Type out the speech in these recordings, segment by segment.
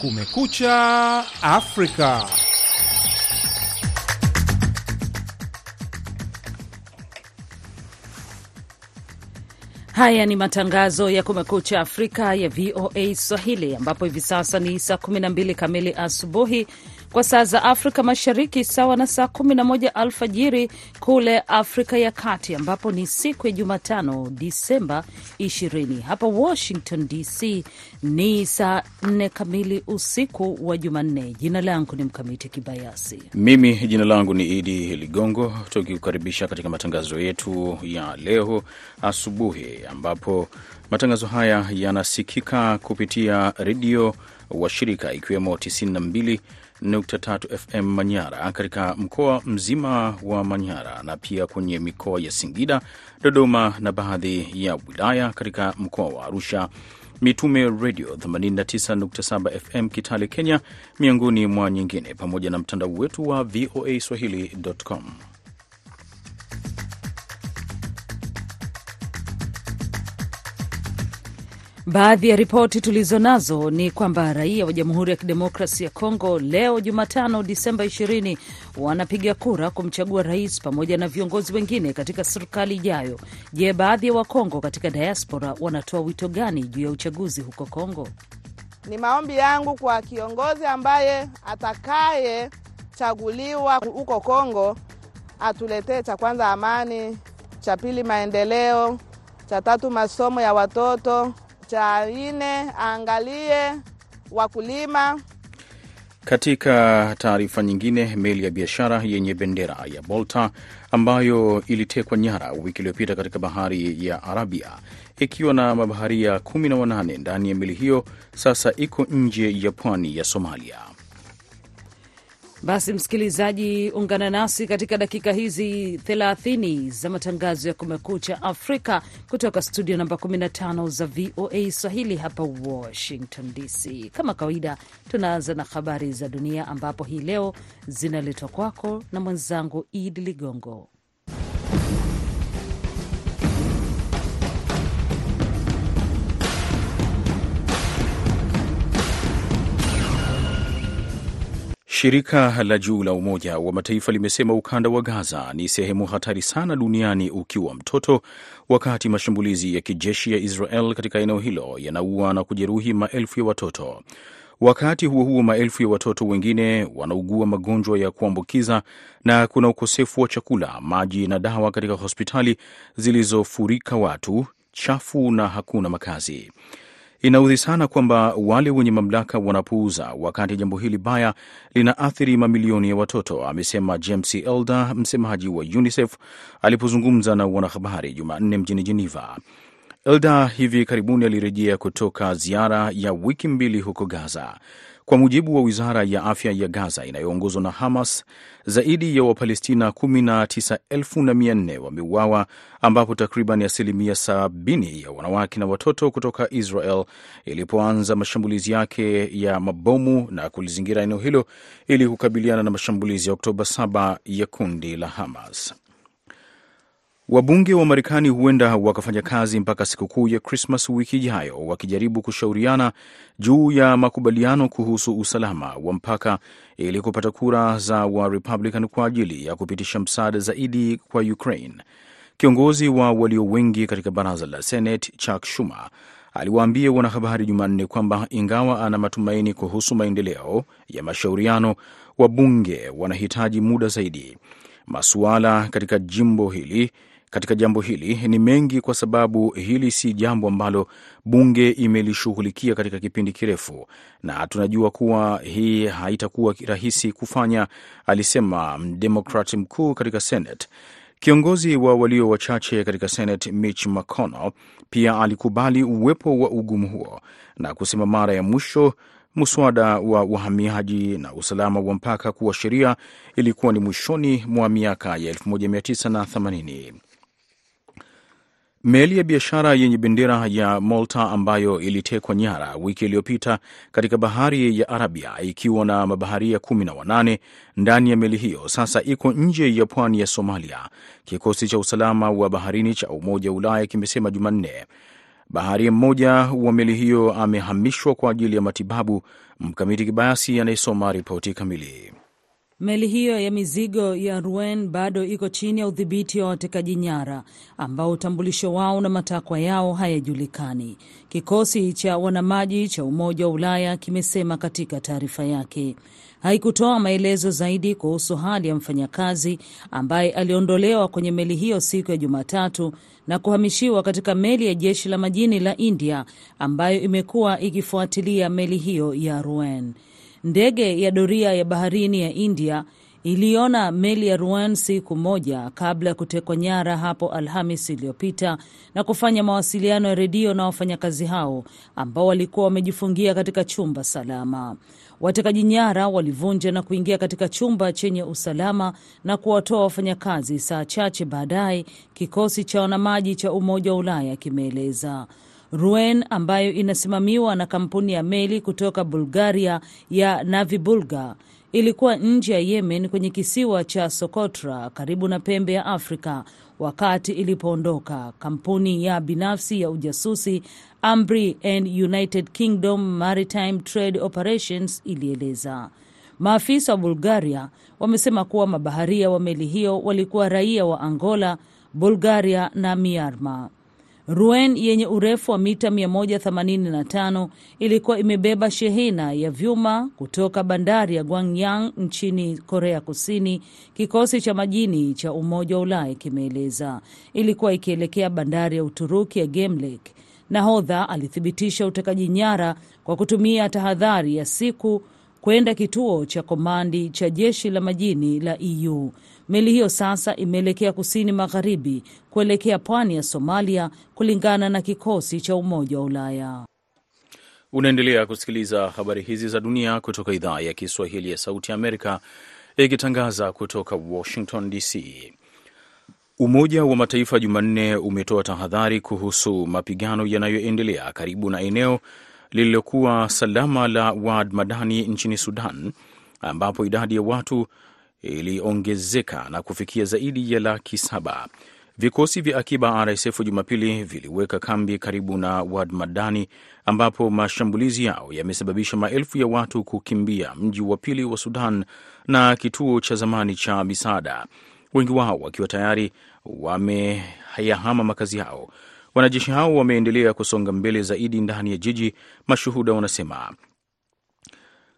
Kumekucha Afrika. Haya ni matangazo ya Kumekucha Afrika ya VOA Swahili, ambapo hivi sasa ni saa 12 kamili asubuhi kwa saa za Afrika Mashariki, sawa na saa 11 alfajiri kule Afrika ya Kati, ambapo ni siku ya Jumatano Disemba 20. Hapa Washington DC ni saa 4 kamili usiku wa Jumanne. Jina langu ni Mkamiti Kibayasi. Mimi jina langu ni Idi Ligongo, tukikukaribisha katika matangazo yetu ya leo asubuhi, ambapo matangazo haya yanasikika kupitia redio washirika ikiwemo 92 nukta FM Manyara katika mkoa mzima wa Manyara na pia kwenye mikoa ya Singida, Dodoma na baadhi ya wilaya katika mkoa wa Arusha, Mitume Radio 89.7 FM Kitale, Kenya, miongoni mwa nyingine, pamoja na mtandao wetu wa VOA Swahili.com. Baadhi ya ripoti tulizo nazo ni kwamba raia wa Jamhuri ya Kidemokrasi ya Kongo leo Jumatano Disemba 20 wanapiga kura kumchagua rais pamoja na viongozi wengine katika serikali ijayo. Je, baadhi ya Wakongo katika diaspora wanatoa wito gani juu ya uchaguzi huko Kongo? Ni maombi yangu kwa kiongozi ambaye atakayechaguliwa huko Kongo atuletee cha kwanza amani, cha pili maendeleo, cha tatu masomo ya watoto cha nne aangalie wakulima. Katika taarifa nyingine, meli ya biashara yenye bendera ya Malta ambayo ilitekwa nyara wiki iliyopita katika bahari ya Arabia ikiwa na mabaharia 18 ndani ya meli hiyo sasa iko nje ya pwani ya Somalia. Basi msikilizaji, ungana nasi katika dakika hizi 30 za matangazo ya Kumekucha Afrika kutoka studio namba 15 za VOA Swahili hapa Washington DC. Kama kawaida, tunaanza na habari za dunia, ambapo hii leo zinaletwa kwako na mwenzangu Idi Ligongo. Shirika la juu la Umoja wa Mataifa limesema ukanda wa Gaza ni sehemu hatari sana duniani ukiwa mtoto, wakati mashambulizi ya kijeshi ya Israel katika eneo hilo yanaua na kujeruhi maelfu ya watoto. Wakati huo huo, maelfu ya watoto wengine wanaugua magonjwa ya kuambukiza na kuna ukosefu wa chakula, maji na dawa katika hospitali zilizofurika watu, chafu na hakuna makazi. Inaudhi sana kwamba wale wenye mamlaka wanapuuza wakati jambo hili baya linaathiri mamilioni ya watoto, amesema James Elder, msemaji wa UNICEF alipozungumza na wanahabari Jumanne mjini Geneva. Elder hivi karibuni alirejea kutoka ziara ya wiki mbili huko Gaza. Kwa mujibu wa wizara ya afya ya Gaza inayoongozwa na Hamas, zaidi ya Wapalestina 19,400 wameuawa, ambapo takriban asilimia 70 ya wanawake na watoto kutoka Israel ilipoanza mashambulizi yake ya mabomu na kulizingira eneo hilo ili kukabiliana na mashambulizi ya Oktoba 7 ya kundi la Hamas. Wabunge wa Marekani huenda wakafanya kazi mpaka sikukuu ya Krismas wiki ijayo, wakijaribu kushauriana juu ya makubaliano kuhusu usalama wa mpaka ili kupata kura za wa kwa ajili ya kupitisha msaada zaidi kwa Ukraine. Kiongozi wa walio wengi katika baraza la Senate Chuck Schumer aliwaambia wanahabari Jumanne kwamba ingawa ana matumaini kuhusu maendeleo ya mashauriano, wabunge wanahitaji muda zaidi. Masuala katika jimbo hili katika jambo hili ni mengi kwa sababu hili si jambo ambalo bunge imelishughulikia katika kipindi kirefu, na tunajua kuwa hii haitakuwa rahisi kufanya, alisema mdemokrati mkuu katika Senate. Kiongozi wa walio wachache katika Senate Mitch McConnell pia alikubali uwepo wa ugumu huo na kusema mara ya mwisho mswada wa uhamiaji na usalama wa mpaka kuwa sheria ilikuwa ni mwishoni mwa miaka ya 1980. Meli ya biashara yenye bendera ya Malta ambayo ilitekwa nyara wiki iliyopita katika bahari ya Arabia ikiwa na mabaharia kumi na wanane ndani ya meli hiyo sasa iko nje ya pwani ya Somalia, kikosi cha usalama wa baharini cha Umoja wa Ulaya kimesema Jumanne. Baharia mmoja wa meli hiyo amehamishwa kwa ajili ya matibabu. Mkamiti Kibayasi anayesoma ripoti kamili. Meli hiyo ya mizigo ya Rouen bado iko chini ya udhibiti wa watekaji nyara ambao utambulisho wao na matakwa yao hayajulikani, kikosi cha wanamaji cha Umoja wa Ulaya kimesema katika taarifa yake. Haikutoa maelezo zaidi kuhusu hali ya mfanyakazi ambaye aliondolewa kwenye meli hiyo siku ya Jumatatu na kuhamishiwa katika meli ya jeshi la majini la India ambayo imekuwa ikifuatilia meli hiyo ya Rouen. Ndege ya doria ya baharini ya India iliona meli ya Ruan siku moja kabla ya kutekwa nyara hapo Alhamis iliyopita na kufanya mawasiliano ya redio na wafanyakazi hao ambao walikuwa wamejifungia katika chumba salama. Watekaji nyara walivunja na kuingia katika chumba chenye usalama na kuwatoa wafanyakazi saa chache baadaye, kikosi cha wanamaji cha Umoja wa Ulaya kimeeleza. Rouen ambayo inasimamiwa na kampuni ya meli kutoka Bulgaria ya Navibulgar ilikuwa nje ya Yemen kwenye kisiwa cha Socotra karibu na pembe ya Afrika wakati ilipoondoka. Kampuni ya binafsi ya ujasusi Ambrey and United Kingdom Maritime Trade Operations ilieleza. Maafisa wa Bulgaria wamesema kuwa mabaharia wa meli hiyo walikuwa raia wa Angola, Bulgaria na Myanmar. Rouen yenye urefu wa mita 185 ilikuwa imebeba shehena ya vyuma kutoka bandari ya Gwangyang nchini Korea Kusini, kikosi cha majini cha Umoja wa Ulaya kimeeleza. Ilikuwa ikielekea bandari ya Uturuki ya Gemlek. Nahodha alithibitisha utekaji nyara kwa kutumia tahadhari ya siku kwenda kituo cha komandi cha jeshi la majini la EU. Meli hiyo sasa imeelekea kusini magharibi kuelekea pwani ya Somalia, kulingana na kikosi cha Umoja wa Ulaya. Unaendelea kusikiliza habari hizi za dunia kutoka idhaa ya Kiswahili ya Sauti ya Amerika, ikitangaza kutoka Washington DC. Umoja wa Mataifa Jumanne umetoa tahadhari kuhusu mapigano yanayoendelea karibu na eneo lililokuwa salama la Wad Madani nchini Sudan, ambapo idadi ya watu iliongezeka na kufikia zaidi ya laki saba. Vikosi vya akiba RSF Jumapili viliweka kambi karibu na Wad Madani, ambapo mashambulizi yao yamesababisha maelfu ya watu kukimbia mji wa pili wa Sudan na kituo cha zamani cha misaada, wengi wao wakiwa tayari wameyahama makazi yao. Wanajeshi hao wameendelea kusonga mbele zaidi ndani ya jiji, mashuhuda wanasema.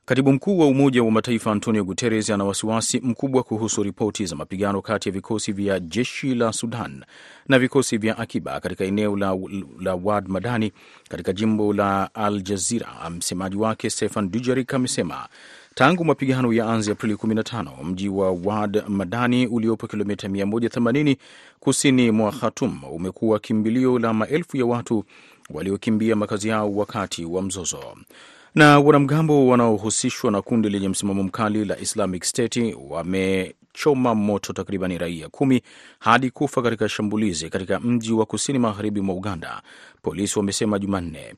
Katibu mkuu wa Umoja wa Mataifa Antonio Guterres ana wasiwasi mkubwa kuhusu ripoti za mapigano kati ya vikosi vya jeshi la Sudan na vikosi vya akiba katika eneo la, la Wad Madani katika jimbo la Al Jazira. Msemaji wake Stefan Dujarik amesema tangu mapigano ya anzi Aprili 15 mji wa Wad Madani uliopo kilomita 180 kusini mwa Khartoum umekuwa kimbilio la maelfu ya watu waliokimbia makazi yao wakati wa mzozo na wanamgambo wanaohusishwa na kundi lenye msimamo mkali la Islamic State wamechoma moto takribani raia kumi hadi kufa katika shambulizi katika mji wa kusini magharibi mwa Uganda, polisi wamesema Jumanne.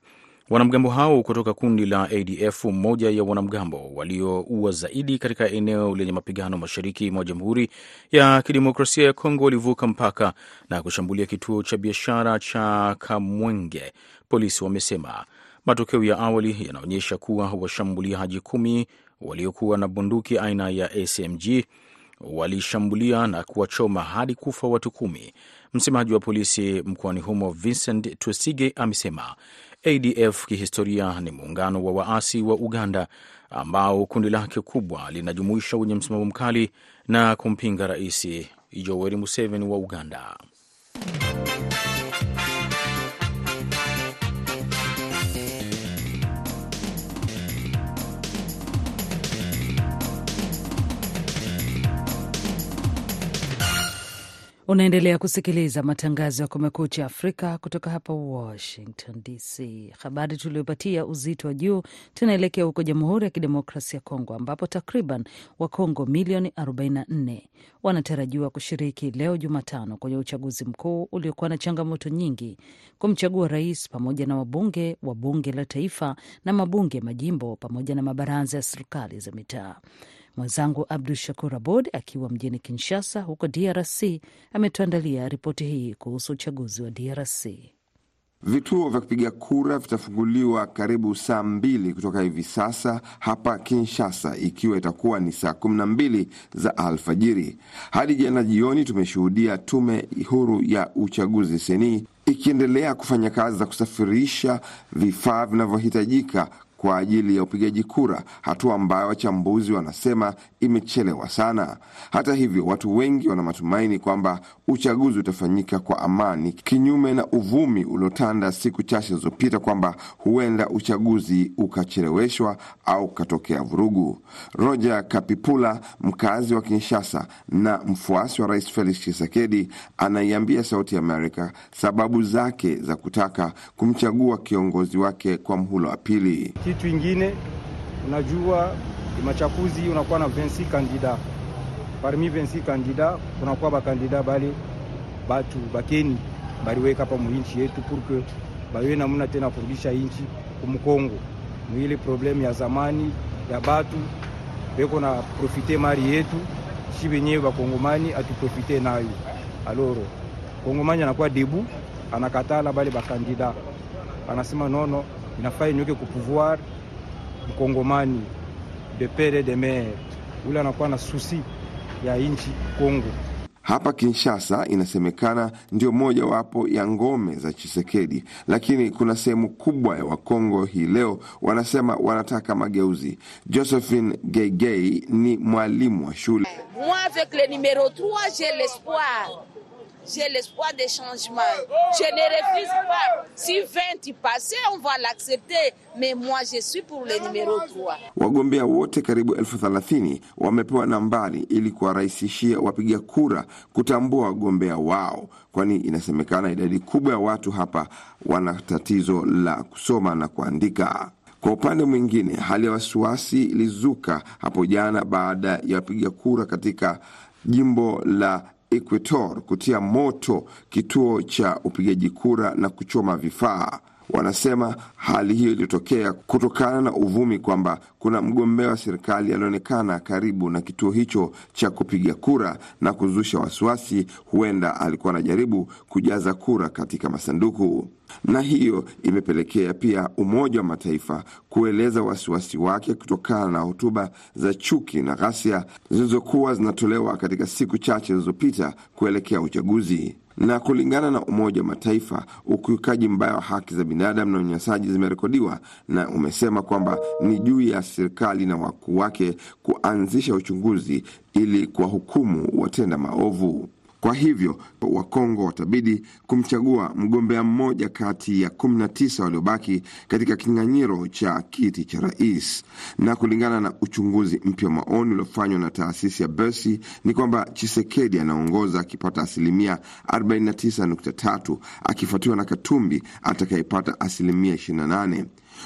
Wanamgambo hao kutoka kundi la ADF, mmoja ya wanamgambo walioua zaidi katika eneo lenye mapigano mashariki mwa Jamhuri ya Kidemokrasia ya Kongo, walivuka mpaka na kushambulia kituo cha biashara cha Kamwenge, polisi wamesema. Matokeo ya awali yanaonyesha kuwa washambuliaji kumi waliokuwa na bunduki aina ya SMG walishambulia na kuwachoma hadi kufa watu kumi. Msemaji wa polisi mkoani humo Vincent Twesige amesema ADF kihistoria ni muungano wa waasi wa Uganda ambao kundi lake kubwa linajumuisha wenye msimamo mkali na kumpinga Rais Yoweri Museveni wa Uganda. Unaendelea kusikiliza matangazo ya Kumekucha Afrika kutoka hapa Washington DC. Habari tuliopatia uzito wa juu, tunaelekea huko Jamhuri ya Kidemokrasia ya Kongo ambapo takriban Wakongo milioni 44 wanatarajiwa kushiriki leo Jumatano kwenye uchaguzi mkuu uliokuwa na changamoto nyingi kumchagua rais pamoja na wabunge wa bunge la taifa na mabunge ya majimbo pamoja na mabaraza ya serikali za mitaa. Mwenzangu Abdu Shakur Abod akiwa mjini Kinshasa huko DRC ametuandalia ripoti hii kuhusu uchaguzi wa DRC. Vituo vya kupiga kura vitafunguliwa karibu saa mbili kutoka hivi sasa hapa Kinshasa, ikiwa itakuwa ni saa kumi na mbili za alfajiri. Hadi jana jioni tumeshuhudia tume huru ya uchaguzi seni ikiendelea kufanya kazi za kusafirisha vifaa vinavyohitajika kwa ajili ya upigaji kura, hatua ambayo wachambuzi wanasema imechelewa sana. Hata hivyo, watu wengi wana matumaini kwamba uchaguzi utafanyika kwa amani, kinyume na uvumi uliotanda siku chache zilizopita kwamba huenda uchaguzi ukacheleweshwa au ukatokea vurugu. Roger Kapipula, mkazi wa Kinshasa na mfuasi wa Rais Felix Tshisekedi, anaiambia Sauti ya Amerika sababu zake za kutaka kumchagua kiongozi wake kwa mhula wa pili. Kitu ingine unajua, machakuzi unakuwa na 26 kandida, parmi 26 kandida kunakuwa bakandida bale batu bakeni baliweka hapa muinchi yetu purke bawe namuna tena kurudisha inchi kumukongo mwile problemu ya zamani ya batu beko na profite mari yetu shi benyewe bakongomani atuprofite nayo. Aloro kongomani anakuwa debu anakatala bale bakandida anasema nono inafaa inyoke ku pouvoir mkongomani de pere de mer ule anakuwa na susi ya nchi Kongo. Hapa Kinshasa inasemekana ndio mojawapo ya ngome za Chisekedi, lakini kuna sehemu kubwa ya Wakongo hii leo wanasema wanataka mageuzi. Josephine Geigei ni mwalimu wa shule. Moi avec le numero 3 j'ai l'espoir j'ai l'espoir des changements. Je ne refuse pas. Si 20 y on va l'accepter. Mais moi, je suis pour le numéro 3. Wagombea wote karibu elfu thelathini wamepewa nambari ili kuwarahisishia wapiga kura kutambua wagombea wao, kwani inasemekana idadi kubwa ya watu hapa wana tatizo la kusoma na kuandika. Kwa upande mwingine, hali ya wasiwasi ilizuka hapo jana baada ya wapiga kura katika jimbo la Equator kutia moto kituo cha upigaji kura na kuchoma vifaa. Wanasema hali hiyo ilitokea kutokana na uvumi kwamba kuna mgombea wa serikali alionekana karibu na kituo hicho cha kupiga kura na kuzusha wasiwasi, huenda alikuwa anajaribu kujaza kura katika masanduku. Na hiyo imepelekea pia Umoja wa Mataifa kueleza wasiwasi wake kutokana na hotuba za chuki na ghasia zilizokuwa zinatolewa katika siku chache zilizopita kuelekea uchaguzi na kulingana na Umoja wa Mataifa, ukiukaji mbaya wa haki za binadamu na unyanyasaji zimerekodiwa, na umesema kwamba ni juu ya serikali na wakuu wake kuanzisha uchunguzi ili kuwahukumu watenda maovu. Kwa hivyo Wakongo watabidi kumchagua mgombea mmoja kati ya 19 waliobaki katika kinyang'anyiro cha kiti cha rais. Na kulingana na uchunguzi mpya wa maoni uliofanywa na taasisi ya Bersi ni kwamba Chisekedi anaongoza akipata asilimia 49.3 akifuatiwa na Katumbi atakayepata asilimia 28.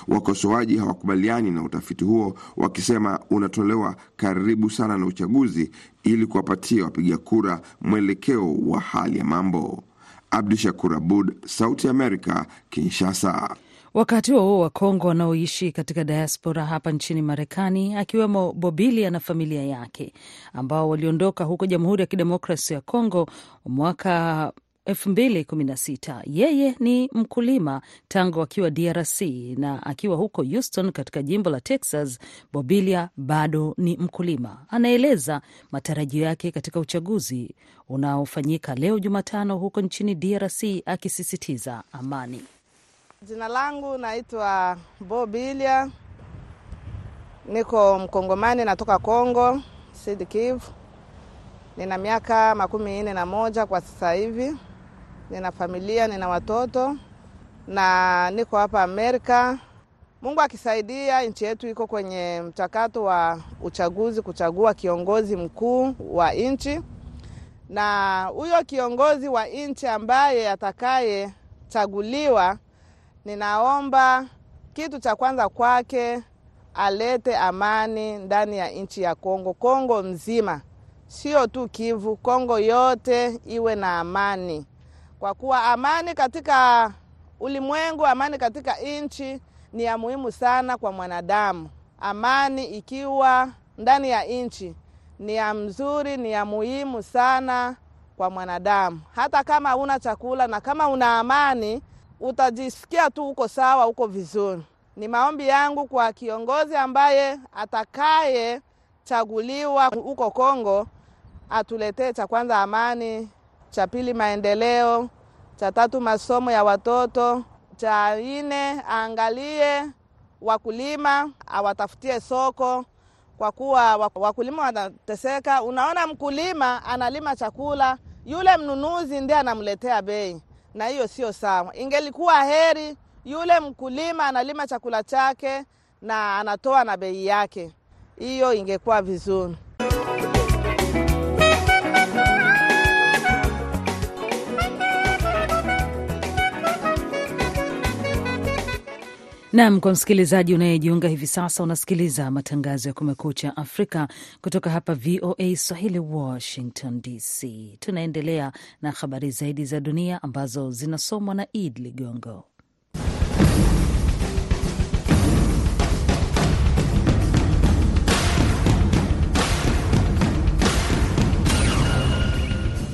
Wakosoaji hawakubaliani na utafiti huo, wakisema unatolewa karibu sana na uchaguzi ili kuwapatia wapiga kura mwelekeo wa hali ya mambo. Abdu Shakur Abud, Sauti ya Amerika, Kinshasa. Wakati huo huo Wakongo wanaoishi katika diaspora hapa nchini Marekani, akiwemo Bobilia na familia yake ambao waliondoka huko Jamhuri ya Kidemokrasi ya Kongo mwaka 2016. Yeye ni mkulima tangu akiwa DRC na akiwa huko Houston katika jimbo la Texas. Bobilia bado ni mkulima. Anaeleza matarajio yake katika uchaguzi unaofanyika leo Jumatano huko nchini DRC, akisisitiza amani. Jina langu naitwa Bobilia, niko Mkongomani, natoka Kongo Sud Kivu. Nina miaka makumi nne na moja kwa sasa hivi. Nina familia, nina watoto na niko hapa Amerika. Mungu akisaidia, nchi yetu iko kwenye mchakato wa uchaguzi, kuchagua kiongozi mkuu wa nchi, na huyo kiongozi wa nchi ambaye atakayechaguliwa, ninaomba kitu cha kwanza kwake alete amani ndani ya nchi ya Kongo, Kongo mzima, sio tu Kivu, Kongo yote iwe na amani kwa kuwa amani katika ulimwengu, amani katika nchi ni ya muhimu sana kwa mwanadamu. Amani ikiwa ndani ya nchi ni ya mzuri, ni ya muhimu sana kwa mwanadamu. Hata kama una chakula na kama una amani, utajisikia tu uko sawa, uko vizuri. Ni maombi yangu kwa kiongozi ambaye atakayechaguliwa huko Kongo, atuletee cha kwanza amani, cha pili maendeleo, cha tatu masomo ya watoto, cha nne aangalie wakulima, awatafutie soko kwa kuwa wakulima wanateseka. Unaona, mkulima analima chakula, yule mnunuzi ndiye anamletea bei, na hiyo sio sawa. Ingelikuwa heri yule mkulima analima chakula chake na anatoa na bei yake, hiyo ingekuwa vizuri. Nam, kwa msikilizaji unayejiunga hivi sasa, unasikiliza matangazo ya Kumekucha Afrika kutoka hapa VOA Swahili, Washington DC. Tunaendelea na habari zaidi za dunia ambazo zinasomwa na Id Ligongo.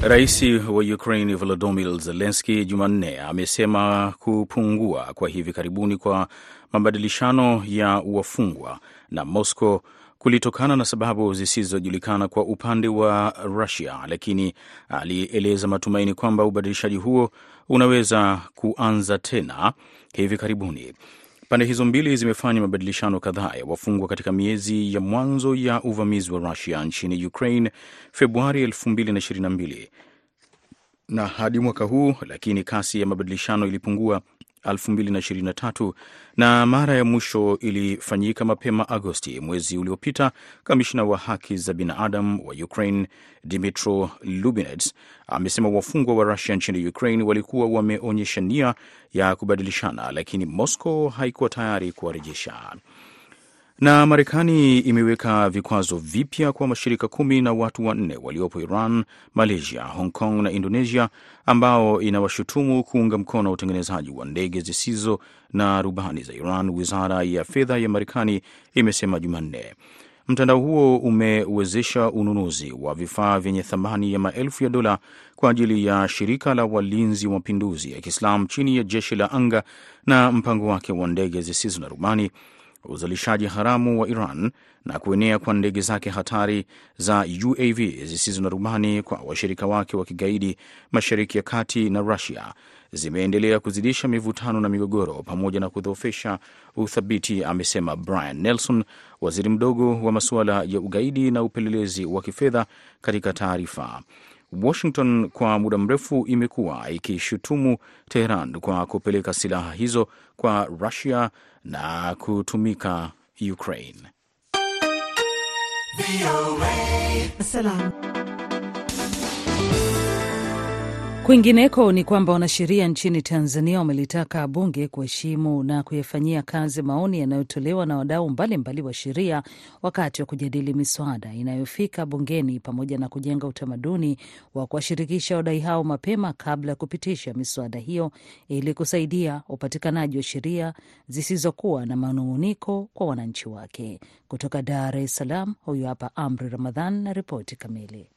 Rais wa Ukraine Volodymyr Zelensky Jumanne amesema kupungua kwa hivi karibuni kwa mabadilishano ya wafungwa na Moscow kulitokana na sababu zisizojulikana kwa upande wa Russia, lakini alieleza matumaini kwamba ubadilishaji huo unaweza kuanza tena hivi karibuni. Pande hizo mbili zimefanya mabadilishano kadhaa ya wafungwa katika miezi ya mwanzo ya uvamizi wa Rusia nchini Ukraine Februari 2022 na hadi mwaka huu, lakini kasi ya mabadilishano ilipungua 2023 na mara ya mwisho ilifanyika mapema Agosti mwezi uliopita. Kamishna wa haki za binadamu wa Ukraine Dmitro Lubinets amesema wafungwa wa Rusia nchini Ukraine walikuwa wameonyesha nia ya kubadilishana, lakini Moscow haikuwa tayari kuwarejesha. Na Marekani imeweka vikwazo vipya kwa mashirika kumi na watu wanne waliopo Iran, Malaysia, Hong Kong na Indonesia, ambao inawashutumu kuunga mkono utengenezaji wa ndege zisizo na rubani za Iran. Wizara ya fedha ya Marekani imesema Jumanne mtandao huo umewezesha ununuzi wa vifaa vyenye thamani ya maelfu ya dola kwa ajili ya shirika la walinzi wa mapinduzi ya Kiislamu chini ya jeshi la anga na mpango wake wa ndege zisizo na rubani uzalishaji haramu wa Iran na kuenea kwa ndege zake hatari za UAV zisizo na rubani kwa washirika wake wa kigaidi Mashariki ya Kati na Rusia zimeendelea kuzidisha mivutano na migogoro pamoja na kudhoofisha uthabiti, amesema Brian Nelson, waziri mdogo wa masuala ya ugaidi na upelelezi wa kifedha katika taarifa. Washington kwa muda mrefu imekuwa ikishutumu Teheran kwa kupeleka silaha hizo kwa Rusia na kutumika Ukraine. Kwingineko ni kwamba wanasheria nchini Tanzania wamelitaka bunge kuheshimu na kuyafanyia kazi maoni yanayotolewa na wadau mbalimbali wa sheria wakati wa kujadili miswada inayofika bungeni pamoja na kujenga utamaduni wa kuwashirikisha wadai hao mapema kabla ya kupitisha miswada hiyo ili kusaidia upatikanaji wa sheria zisizokuwa na manung'uniko kwa wananchi wake. Kutoka Dar es Salaam, huyu hapa Amri Ramadhan na ripoti kamili.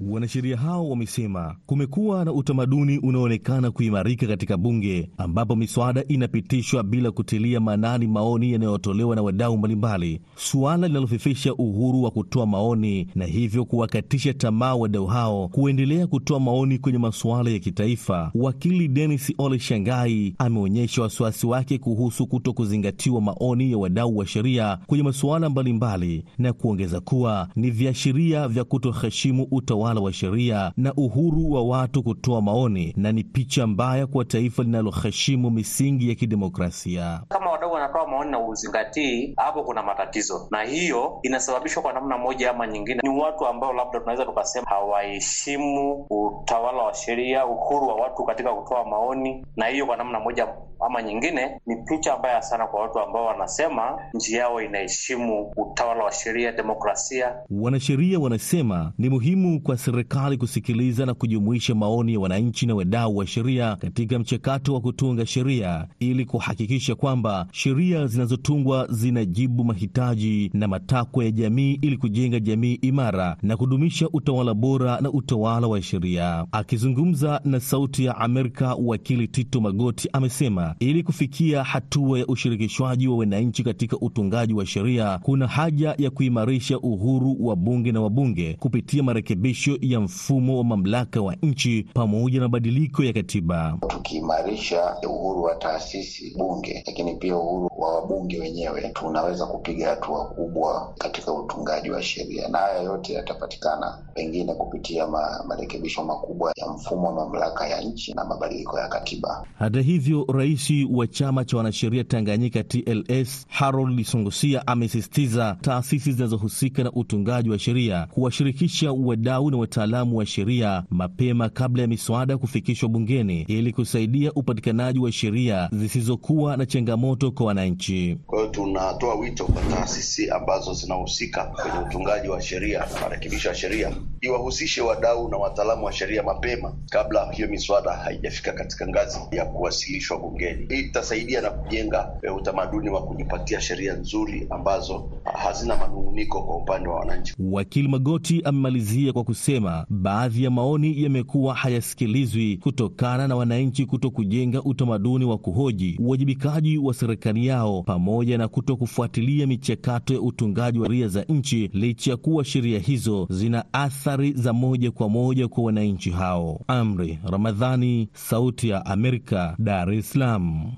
Wanasheria hao wamesema kumekuwa na utamaduni unaoonekana kuimarika katika bunge ambapo miswada inapitishwa bila kutilia maanani maoni yanayotolewa na wadau mbalimbali, suala linalofifisha uhuru wa kutoa maoni na hivyo kuwakatisha tamaa wadau hao kuendelea kutoa maoni kwenye masuala ya kitaifa. Wakili Denis Ole Shangai ameonyesha wasiwasi wake kuhusu kuto kuzingatiwa maoni ya wadau wa sheria kwenye masuala mbalimbali na kuongeza kuwa ni viashiria vya kutoheshimu utawala wa sheria na uhuru wa watu kutoa maoni na ni picha mbaya kwa taifa linaloheshimu misingi ya kidemokrasia. Kama wanatoa maoni na uzingatii, hapo kuna matatizo, na hiyo inasababishwa kwa namna moja ama nyingine, ni watu ambao labda tunaweza tukasema hawaheshimu utawala wa sheria, uhuru wa watu katika kutoa maoni, na hiyo kwa namna moja ama nyingine ni picha mbaya sana kwa watu ambao wanasema nchi yao inaheshimu utawala wa sheria, demokrasia. Wanasheria wanasema ni muhimu kwa serikali kusikiliza na kujumuisha maoni ya wananchi na wadau wa sheria katika mchakato wa kutunga sheria ili kuhakikisha kwamba sheria sheria zinazotungwa zinajibu mahitaji na matakwa ya jamii ili kujenga jamii imara na kudumisha utawala bora na utawala wa sheria. Akizungumza na Sauti ya Amerika, wakili Tito Magoti amesema ili kufikia hatua ya ushirikishwaji wa wananchi katika utungaji wa sheria, kuna haja ya kuimarisha uhuru wa bunge na wabunge kupitia marekebisho ya mfumo wa mamlaka wa nchi pamoja na mabadiliko ya katiba. Tukiimarisha uhuru wa taasisi bunge, lakini pia uhuru wa wabunge wenyewe, tunaweza kupiga hatua kubwa katika utungaji wa sheria, na haya yote yatapatikana pengine kupitia ma, marekebisho makubwa ya mfumo wa mamlaka ya nchi na mabadiliko ya katiba. Hata hivyo, rais wa chama cha wanasheria Tanganyika TLS Harold Lisungusia amesisitiza taasisi zinazohusika na utungaji wa sheria kuwashirikisha wadau na wataalamu wa sheria mapema kabla ya miswada kufikishwa bungeni ili kusaidia upatikanaji wa sheria zisizokuwa na changamoto kwa wananchi. Kwa hiyo tunatoa wito kwa taasisi ambazo zinahusika kwenye utungaji wa sheria na marekebisho ya sheria iwahusishe wadau na wataalamu wa sheria mapema kabla hiyo miswada haijafika katika ngazi ya kuwasilishwa bungeni. Hii itasaidia na kujenga e, utamaduni wa kujipatia sheria nzuri ambazo hazina manung'uniko kwa upande wa wananchi. Wakili Magoti amemalizia kwa kusema baadhi ya maoni yamekuwa hayasikilizwi kutokana na wananchi kuto kujenga utamaduni wa kuhoji uwajibikaji wa serikali yao pamoja na kuto kufuatilia michakato ya utungaji wa sheria za nchi licha ya kuwa sheria hizo zina athari za moja kwa moja kwa wananchi hao. Amri Ramadhani, Sauti ya Amerika, Dar es Salaam.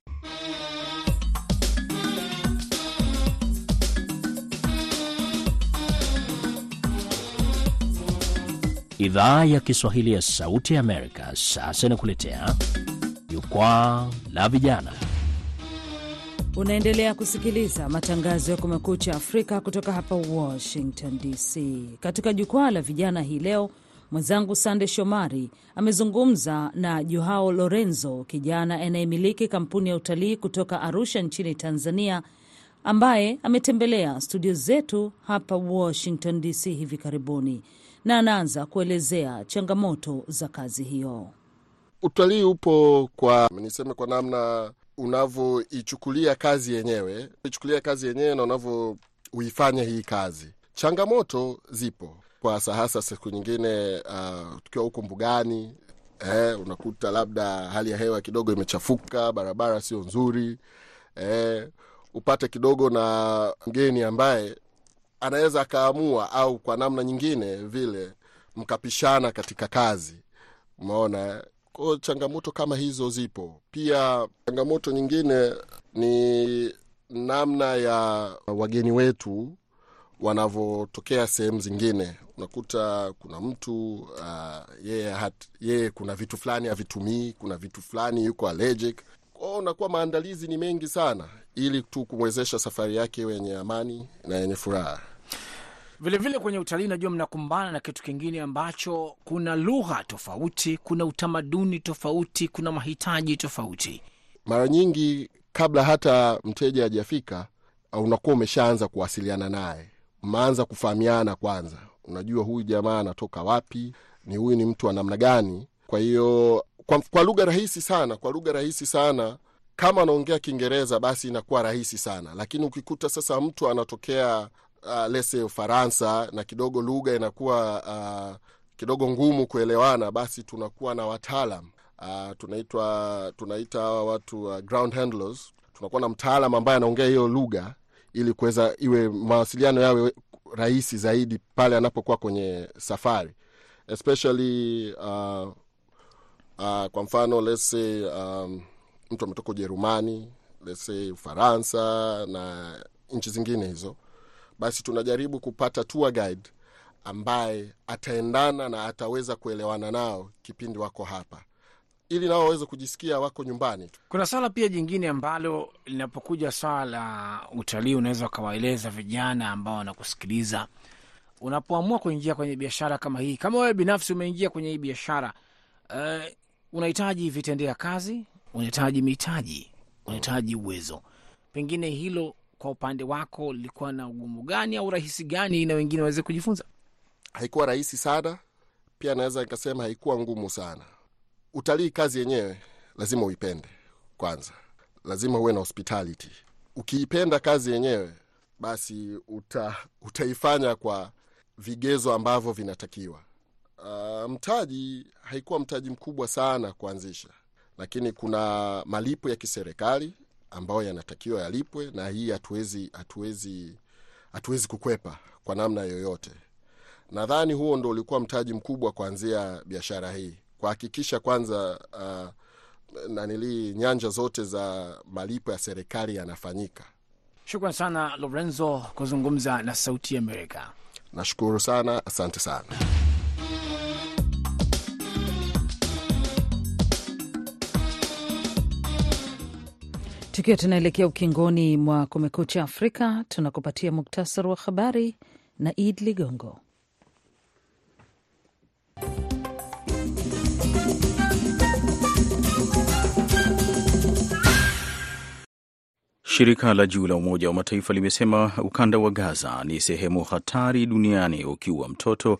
Idhaa ya Kiswahili ya Sauti ya Amerika sasa inakuletea jukwaa la vijana. Unaendelea kusikiliza matangazo ya Kumekucha Afrika kutoka hapa Washington DC. Katika jukwaa la vijana hii leo, mwenzangu Sande Shomari amezungumza na Joao Lorenzo, kijana anayemiliki kampuni ya utalii kutoka Arusha nchini Tanzania, ambaye ametembelea studio zetu hapa Washington DC hivi karibuni, na anaanza kuelezea changamoto za kazi hiyo. Utalii upo kwa niseme, kwa namna unavyoichukulia kazi yenyewe, ichukulia kazi yenyewe na unavyoifanya hii kazi. Changamoto zipo kwa hasa siku nyingine, uh, tukiwa huko mbugani eh, unakuta labda hali ya hewa kidogo imechafuka, barabara sio nzuri eh, upate kidogo na mgeni ambaye anaweza akaamua au kwa namna nyingine vile mkapishana katika kazi, umeona kwao. Changamoto kama hizo zipo pia. Changamoto nyingine ni namna ya wageni wetu wanavyotokea sehemu zingine. Unakuta kuna mtu uh, yeye yeye kuna vitu fulani havitumii, kuna vitu fulani yuko allergic kwao, unakuwa maandalizi ni mengi sana ili tu kumwezesha safari yake yenye amani na yenye furaha. Vilevile kwenye utalii, najua mnakumbana na kitu kingine ambacho kuna lugha tofauti, kuna utamaduni tofauti, kuna mahitaji tofauti. Mara nyingi kabla hata mteja hajafika, unakuwa umeshaanza kuwasiliana naye, mmeanza kufahamiana kwanza, unajua huyu jamaa anatoka wapi, ni huyu ni mtu wa namna gani. Kwa hiyo kwa, kwa lugha rahisi sana, kwa lugha rahisi sana kama anaongea Kiingereza basi inakuwa rahisi sana, lakini ukikuta sasa mtu anatokea uh, lese Ufaransa na kidogo lugha inakuwa uh, kidogo ngumu kuelewana, basi tunakuwa na wataalam. Uh, tunaitwa tunaita hawa watu uh, ground handlers. Tunakuwa na mtaalam ambaye anaongea hiyo lugha ili kuweza iwe mawasiliano yawe rahisi zaidi pale anapokuwa kwenye safari. Especially uh, uh, kwa mfano let's say um, mtu ametoka Ujerumani, let's say Ufaransa na nchi zingine hizo, basi tunajaribu kupata tour guide ambaye ataendana na ataweza kuelewana nao kipindi wako hapa, ili nao waweze kujisikia wako nyumbani. Kuna swala pia jingine ambalo linapokuja swala la utalii, unaweza ukawaeleza vijana ambao wanakusikiliza, unapoamua kuingia kwenye biashara kama hii, kama wewe binafsi umeingia kwenye hii biashara uh, unahitaji vitendea kazi, unahitaji mitaji, unahitaji uwezo. Pengine hilo kwa upande wako lilikuwa na ugumu gani au rahisi gani, na wengine waweze kujifunza? Haikuwa rahisi sana, pia naweza nikasema haikuwa ngumu sana. Utalii kazi yenyewe lazima uipende kwanza, lazima uwe na hospitality, ukiipenda kazi yenyewe basi uta, utaifanya kwa vigezo ambavyo vinatakiwa. Uh, mtaji haikuwa mtaji mkubwa sana kuanzisha, lakini kuna malipo ya kiserikali ambayo yanatakiwa yalipwe, na hii hatuwezi hatuwezi hatuwezi kukwepa kwa namna yoyote. Nadhani huo ndo ulikuwa mtaji mkubwa kuanzia biashara hii, kuhakikisha kwanza uh, nanili nyanja zote za malipo ya serikali yanafanyika. Shukran sana Lorenzo kuzungumza na Sauti Amerika. Nashukuru sana, asante sana. Tukiwa tunaelekea ukingoni mwa Kumekucha Afrika, tunakupatia muktasari wa habari na Id Ligongo. Shirika la juu la Umoja wa Mataifa limesema ukanda wa Gaza ni sehemu hatari duniani ukiwa mtoto,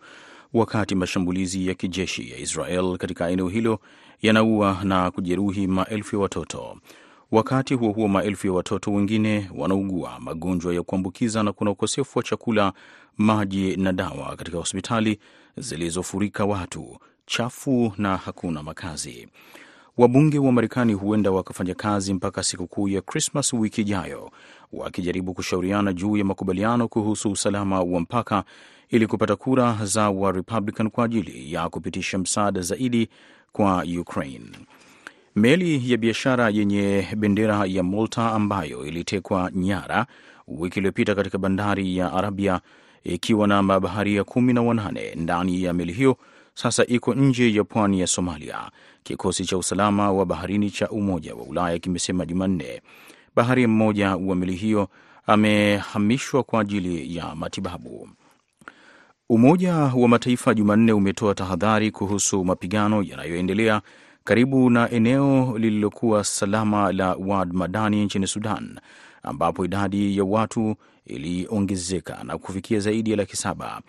wakati mashambulizi ya kijeshi ya Israel katika eneo hilo yanaua na kujeruhi maelfu ya watoto. Wakati huo huo, maelfu ya watoto wengine wanaugua magonjwa ya kuambukiza na kuna ukosefu wa chakula, maji na dawa katika hospitali zilizofurika watu, chafu na hakuna makazi. Wabunge wa Marekani huenda wakafanya kazi mpaka sikukuu ya Krismas wiki ijayo, wakijaribu kushauriana juu ya makubaliano kuhusu usalama wa mpaka ili kupata kura za wa Republican kwa ajili ya kupitisha msaada zaidi kwa Ukraine. Meli ya biashara yenye bendera ya Malta ambayo ilitekwa nyara wiki iliyopita katika bandari ya Arabia ikiwa na mabaharia kumi na wanane ndani ya meli hiyo sasa iko nje ya pwani ya Somalia. Kikosi cha usalama wa baharini cha Umoja wa Ulaya kimesema Jumanne baharia mmoja wa meli hiyo amehamishwa kwa ajili ya matibabu. Umoja wa Mataifa Jumanne umetoa tahadhari kuhusu mapigano yanayoendelea karibu na eneo lililokuwa salama la Wad Madani nchini Sudan, ambapo idadi ya watu iliongezeka na kufikia zaidi ya laki saba.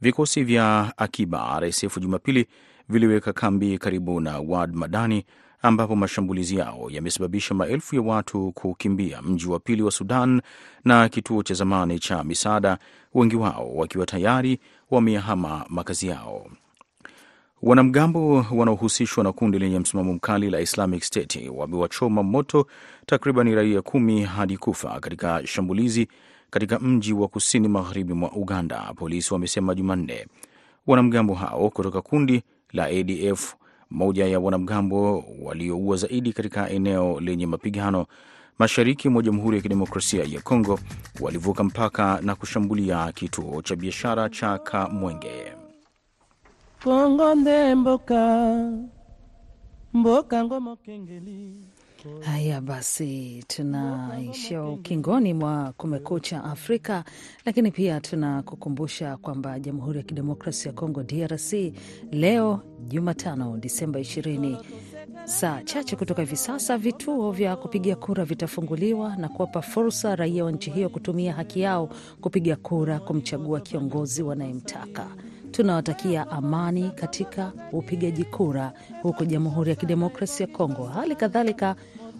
Vikosi vya akiba RSF Jumapili viliweka kambi karibu na Wad Madani, ambapo mashambulizi yao yamesababisha maelfu ya watu kukimbia mji wa pili wa Sudan na kituo cha zamani cha misaada, wengi wao wakiwa tayari wameyahama makazi yao. Wanamgambo wanaohusishwa na kundi lenye msimamo mkali la Islamic State wamewachoma moto takriban raia kumi hadi kufa katika shambulizi katika mji wa kusini magharibi mwa Uganda, polisi wamesema Jumanne. Wanamgambo hao kutoka kundi la ADF, moja ya wanamgambo walioua zaidi katika eneo lenye mapigano mashariki mwa Jamhuri ya Kidemokrasia ya Kongo, walivuka mpaka na kushambulia kituo cha biashara cha Kamwenge. Kongo nde mboka mboka ngomo kengeli. Haya basi, tunaishia ukingoni mwa Kumekucha Afrika, lakini pia tunakukumbusha kwamba Jamhuri ya Kidemokrasia ya Kongo, DRC, leo Jumatano Disemba 20 saa chache kutoka hivi sasa, vituo vya kupigia kura vitafunguliwa na kuwapa fursa raia wa nchi hiyo kutumia haki yao kupiga kura kumchagua kiongozi wanayemtaka. Tunawatakia amani katika upigaji kura huko Jamhuri ya Kidemokrasia ya Kongo. Hali kadhalika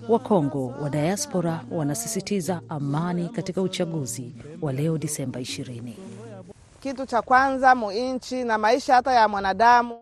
Wakongo wa diaspora wanasisitiza amani katika uchaguzi wa leo Disemba 20. Kitu cha kwanza muinchi na maisha hata ya mwanadamu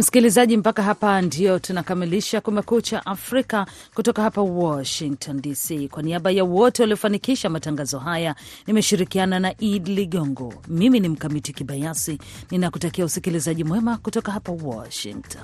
Msikilizaji, mpaka hapa ndio tunakamilisha Kumekucha Afrika kutoka hapa Washington DC. Kwa niaba ya wote waliofanikisha matangazo haya, nimeshirikiana na Id Ligongo. Mimi ni Mkamiti Kibayasi, ninakutakia usikilizaji mwema kutoka hapa Washington.